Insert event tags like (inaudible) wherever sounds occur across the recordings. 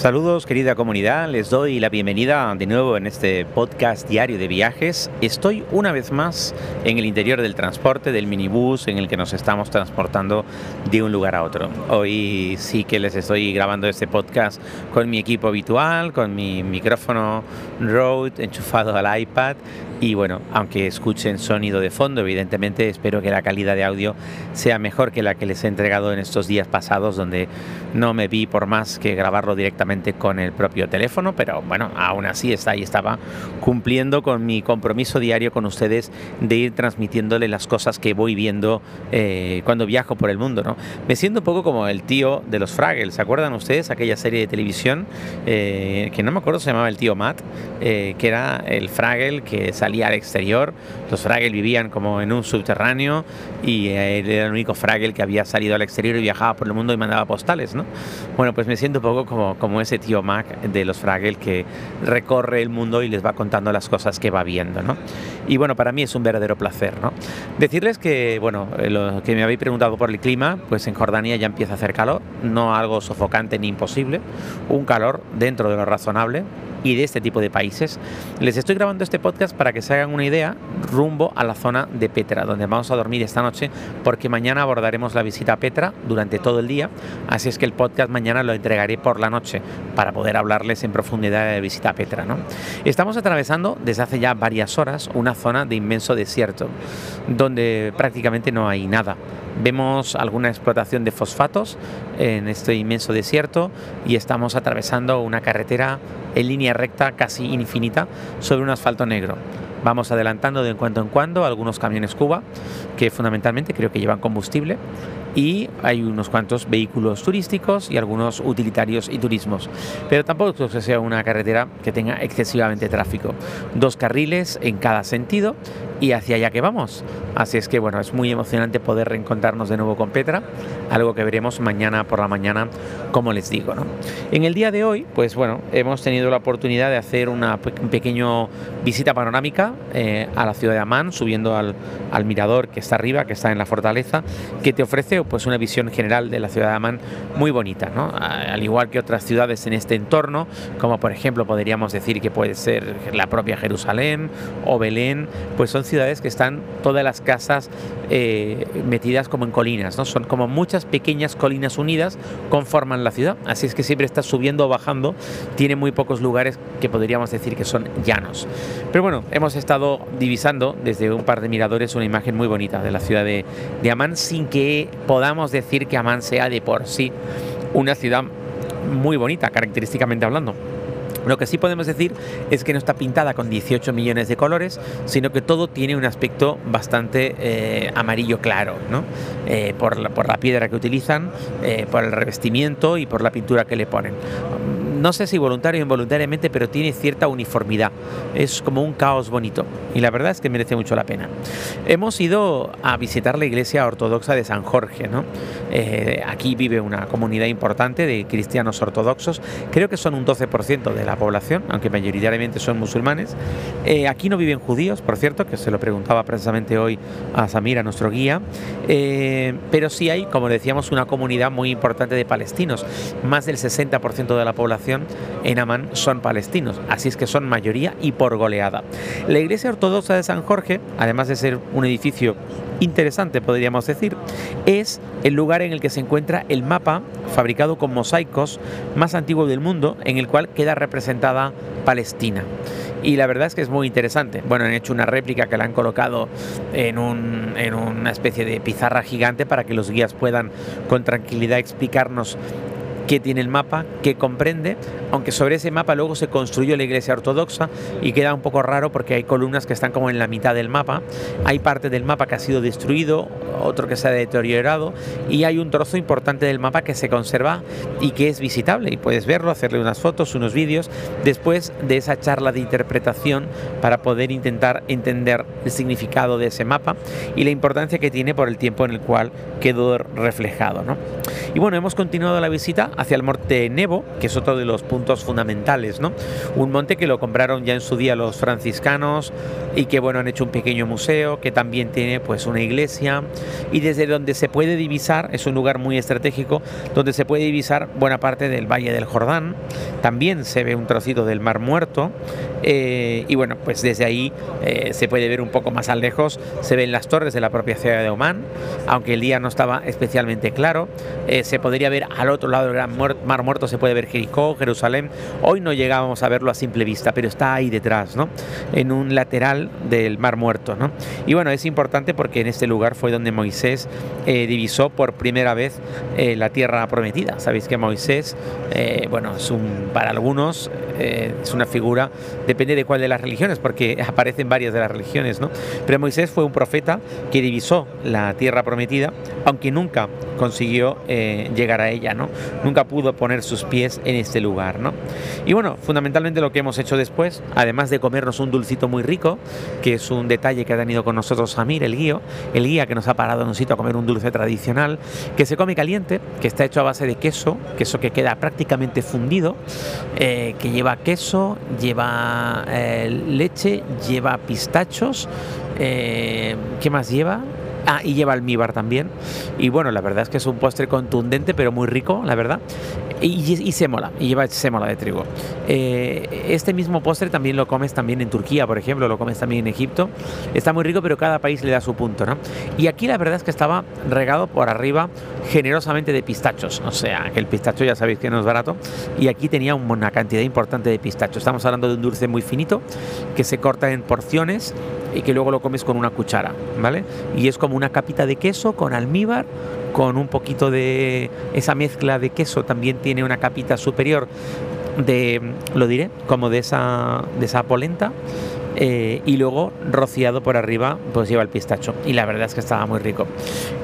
Saludos querida comunidad, les doy la bienvenida de nuevo en este podcast diario de viajes. Estoy una vez más en el interior del transporte, del minibús en el que nos estamos transportando de un lugar a otro. Hoy sí que les estoy grabando este podcast con mi equipo habitual, con mi micrófono Rode enchufado al iPad y bueno, aunque escuchen sonido de fondo, evidentemente espero que la calidad de audio sea mejor que la que les he entregado en estos días pasados donde no me vi por más que grabarlo directamente con el propio teléfono, pero bueno, aún así está ahí estaba cumpliendo con mi compromiso diario con ustedes de ir transmitiéndole las cosas que voy viendo eh, cuando viajo por el mundo, ¿no? Me siento un poco como el tío de los Fraggles, ¿se acuerdan ustedes aquella serie de televisión eh, que no me acuerdo se llamaba el tío Matt, eh, que era el Fraggle que salía al exterior. Los Fraggle vivían como en un subterráneo y él era el único Fraggle que había salido al exterior y viajaba por el mundo y mandaba postales, ¿no? Bueno, pues me siento un poco como, como ese tío Mac de los Fraggle que recorre el mundo y les va contando las cosas que va viendo, ¿no? Y bueno, para mí es un verdadero placer, ¿no? Decirles que, bueno, lo que me habéis preguntado por el clima, pues en Jordania ya empieza a hacer calor, no algo sofocante ni imposible, un calor dentro de lo razonable, y de este tipo de países. Les estoy grabando este podcast para que se hagan una idea rumbo a la zona de Petra, donde vamos a dormir esta noche, porque mañana abordaremos la visita a Petra durante todo el día, así es que el podcast mañana lo entregaré por la noche para poder hablarles en profundidad de la visita a Petra. Estamos atravesando desde hace ya varias horas una zona de inmenso desierto, donde prácticamente no hay nada. Vemos alguna explotación de fosfatos en este inmenso desierto y estamos atravesando una carretera en línea recta casi infinita sobre un asfalto negro. Vamos adelantando de cuando en cuando algunos camiones Cuba que fundamentalmente creo que llevan combustible y hay unos cuantos vehículos turísticos y algunos utilitarios y turismos. Pero tampoco que sea una carretera que tenga excesivamente tráfico. Dos carriles en cada sentido y hacia allá que vamos. Así es que bueno, es muy emocionante poder reencontrarnos de nuevo con Petra, algo que veremos mañana por la mañana, como les digo. ¿no? En el día de hoy, pues bueno, hemos tenido la oportunidad de hacer una pequeña visita panorámica eh, a la ciudad de Amán, subiendo al, al mirador que está arriba, que está en la fortaleza, que te ofrece pues una visión general de la ciudad de Amán muy bonita, ¿no? al igual que otras ciudades en este entorno, como por ejemplo podríamos decir que puede ser la propia Jerusalén o Belén, pues son ciudades que están todas las casas eh, metidas como en colinas, ¿no? Son como muchas pequeñas colinas unidas conforman la ciudad, así es que siempre está subiendo o bajando, tiene muy pocos lugares que podríamos decir que son llanos. Pero bueno, hemos estado divisando desde un par de miradores una imagen muy bonita de la ciudad de, de Amán sin que podamos decir que Amán sea de por sí una ciudad muy bonita, característicamente hablando. Lo que sí podemos decir es que no está pintada con 18 millones de colores, sino que todo tiene un aspecto bastante eh, amarillo claro, ¿no? Eh, por, la, piedra que utilizan, eh, por el revestimiento y por la pintura que le ponen no sé si voluntario o involuntariamente, pero tiene cierta uniformidad. Es como un caos bonito y la verdad es que merece mucho la pena. Hemos ido a visitar la iglesia ortodoxa de San Jorge. Eh, aquí vive una comunidad importante de cristianos ortodoxos. Creo que son un 12% de la población, aunque mayoritariamente son musulmanes. Eh, aquí no viven judíos, por cierto, que se lo preguntaba precisamente hoy a Samira, nuestro guía. Eh, pero sí hay, como decíamos, una comunidad muy importante de palestinos. Más del 60% de la población en Amán son palestinos, así es que son mayoría y por goleada. La iglesia ortodoxa de San Jorge, además de ser un edificio interesante, podríamos decir, es el lugar en el que se encuentra el mapa fabricado con mosaicos más antiguo del mundo, en el cual queda representada Palestina. Y la verdad es que es muy interesante. Bueno, han hecho una réplica que la han colocado en, un, en una especie de pizarra gigante para que los guías puedan con tranquilidad explicarnos qué tiene el mapa, qué comprende, aunque sobre ese mapa luego se construyó la iglesia ortodoxa y queda un poco raro porque hay columnas que están como en la mitad del mapa, hay parte del mapa que ha sido destruido, otro que se ha deteriorado y hay un trozo importante del mapa que se conserva y que es visitable y puedes verlo, hacerle unas fotos, unos vídeos después de esa charla de interpretación para poder intentar entender el significado de ese mapa y la importancia que tiene por el tiempo en el cual quedó reflejado. ¿no? Y bueno, hemos continuado la visita hacia el monte Nebo, que es otro de los puntos fundamentales, ¿no? Un monte que lo compraron ya en su día los franciscanos y que bueno, han hecho un pequeño museo que también tiene pues una iglesia. Y desde donde se puede divisar, es un lugar muy estratégico, donde se puede divisar buena parte del Valle del Jordán, también se ve un trocito del Mar Muerto. Eh, y bueno, pues desde ahí eh, se puede ver un poco más a lejos, se ven las torres de la propia ciudad de Oman, aunque el día no estaba especialmente claro, eh, se podría ver al otro lado del Gran Mar Muerto, se puede ver Jericó, Jerusalén, hoy no llegábamos a verlo a simple vista, pero está ahí detrás, ¿no? En un lateral del Mar Muerto, ¿no? Y bueno, es importante porque en este lugar fue donde Moisés divisó por primera vez la tierra prometida. Sabéis que Moisés, bueno, es un, para algunos es una figura depende de cuál de las religiones, porque (laughs) aparecen varias de las religiones, ¿no? Pero Moisés fue un profeta que divisó la tierra prometida, aunque nunca consiguió eh, llegar a ella, ¿no? Nunca pudo poner sus pies en este lugar, ¿no? Y bueno, fundamentalmente lo que hemos hecho después, además de comernos un dulcito muy rico, que es un detalle que ha tenido con nosotros Samir, el guío, el guía que nos ha parado en un sitio a comer un dulce tradicional, que se come caliente, que está hecho a base de queso, queso que queda prácticamente fundido, eh, que lleva queso, lleva eh, leche, lleva pistachos, eh, ¿qué más lleva? Ah, y lleva almíbar también. Y bueno, la verdad es que es un postre contundente, pero muy rico, la verdad. Y, y sémola, y lleva sémola de trigo. Eh, este mismo postre también lo comes también en Turquía, por ejemplo, lo comes también en Egipto. Está muy rico, pero cada país le da su punto, ¿no? Y aquí la verdad es que estaba regado por arriba generosamente de pistachos. O sea, que el pistacho ya sabéis que no es barato. Y aquí tenía una cantidad importante de pistachos. Estamos hablando de un dulce muy finito que se corta en porciones y que luego lo comes con una cuchara, ¿vale? Y es como una capita de queso con almíbar, con un poquito de esa mezcla de queso, también tiene una capita superior de, lo diré, como de esa, de esa polenta eh, y luego rociado por arriba pues lleva el pistacho. Y la verdad es que estaba muy rico.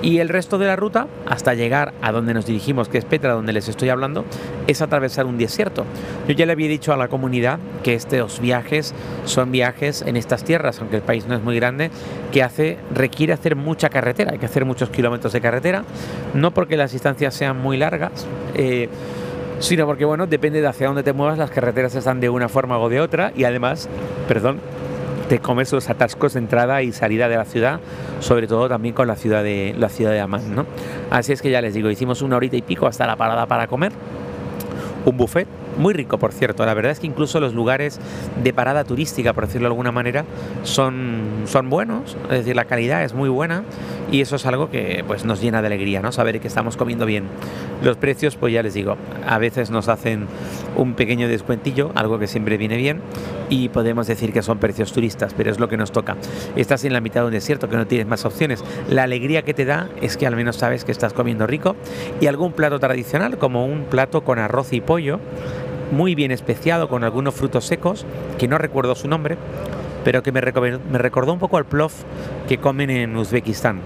Y el resto de la ruta hasta llegar a donde nos dirigimos que es Petra donde les estoy hablando es atravesar un desierto. Yo ya le había dicho a la comunidad que estos viajes son viajes en estas tierras aunque el país no es muy grande que hace requiere hacer mucha carretera. Hay que hacer muchos kilómetros de carretera. No porque las distancias sean muy largas eh, sino porque bueno, depende de hacia dónde te muevas, las carreteras están de una forma o de otra y además, perdón, te comes los atascos de entrada y salida de la ciudad, sobre todo también con la ciudad de la ciudad de Amán, ¿no? Así es que ya les digo, hicimos una horita y pico hasta la parada para comer, un buffet muy rico, por cierto. La verdad es que incluso los lugares de parada turística, por decirlo de alguna manera, son, son buenos. Es decir, la calidad es muy buena y eso es algo que pues, nos llena de alegría, ¿no? Saber que estamos comiendo bien. Los precios, pues ya les digo, a veces nos hacen un pequeño descuentillo, algo que siempre viene bien, y podemos decir que son precios turistas, pero es lo que nos toca. Estás en la mitad de un desierto que no tienes más opciones. La alegría que te da es que al menos sabes que estás comiendo rico y algún plato tradicional, como un plato con arroz y pollo, muy bien especiado con algunos frutos secos, que no recuerdo su nombre, pero que me, recordó un poco al plof que comen en Uzbekistán.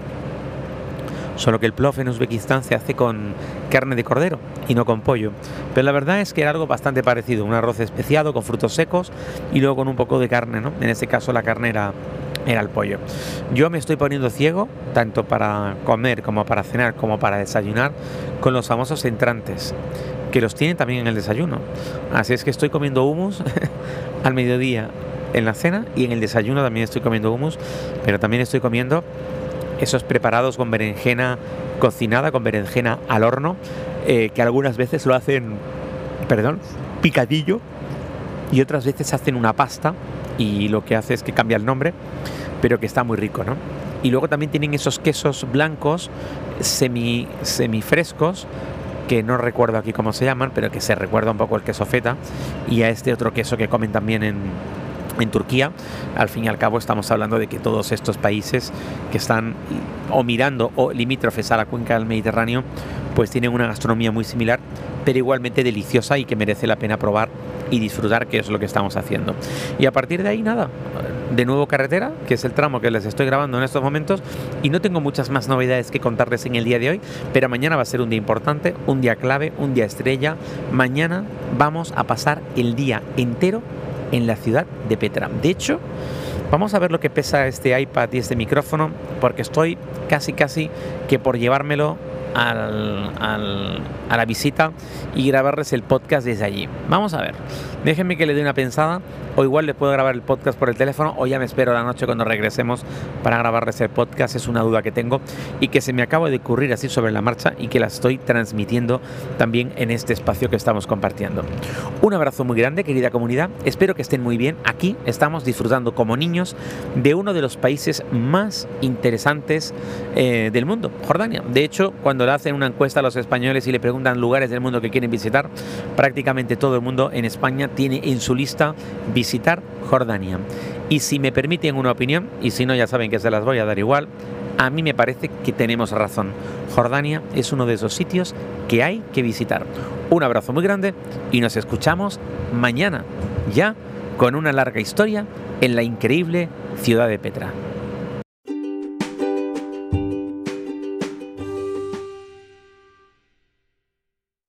Solo que el plof en Uzbekistán se hace con carne de cordero y no con pollo. Pero la verdad es que era algo bastante parecido, un arroz especiado con frutos secos y luego con un poco de carne, ¿no? En este caso la carne era, era el pollo. Yo me estoy poniendo ciego, tanto para comer como para cenar como para desayunar, con los famosos entrantes que los tienen también en el desayuno. Así es que estoy comiendo humus (laughs) al mediodía en la cena y en el desayuno también estoy comiendo humus, pero también estoy comiendo esos preparados con berenjena cocinada, con berenjena al horno, eh, que algunas veces lo hacen, perdón, picadillo y otras veces hacen una pasta y lo que hace es que cambia el nombre, pero que está muy rico, ¿no? Y luego también tienen esos quesos blancos semi, semifrescos que no recuerdo aquí cómo se llaman, pero que se recuerda un poco el queso feta y a este otro queso que comen también en, en Turquía. Al fin y al cabo estamos hablando de que todos estos países que están o mirando o limítrofes a la cuenca del Mediterráneo, pues tienen una gastronomía muy similar, pero igualmente deliciosa y que merece la pena probar y disfrutar, que es lo que estamos haciendo. Y a partir de ahí, nada, de nuevo carretera, que es el tramo que les estoy grabando en estos momentos, y no tengo muchas más novedades que contarles en el día de hoy, pero mañana va a ser un día importante, un día clave, un día estrella. Mañana vamos a pasar el día entero en la ciudad de Petra. De hecho, vamos a ver lo que pesa este iPad y este micrófono, porque estoy casi casi que por llevármelo a la visita y grabarles el podcast desde allí. Vamos a ver, déjenme que le dé una pensada o igual les puedo grabar el podcast por el teléfono o ya me espero la noche cuando regresemos para grabarles el podcast, es una duda que tengo y que se me acaba de ocurrir así sobre la marcha y que la estoy transmitiendo también en este espacio que estamos compartiendo. Un abrazo muy grande querida comunidad, espero que estén muy bien, aquí estamos disfrutando como niños de uno de los países más interesantes eh, del mundo, Jordania. De hecho, cuando le hacen una encuesta a los españoles y le preguntan lugares del mundo que quieren visitar, prácticamente todo el mundo en España tiene en su lista visitar Jordania. Y si me permiten una opinión, y si no ya saben que se las voy a dar igual, a mí me parece que tenemos razón. Jordania es uno de esos sitios que hay que visitar. Un abrazo muy grande y nos escuchamos mañana, ya con una larga historia en la increíble ciudad de Petra.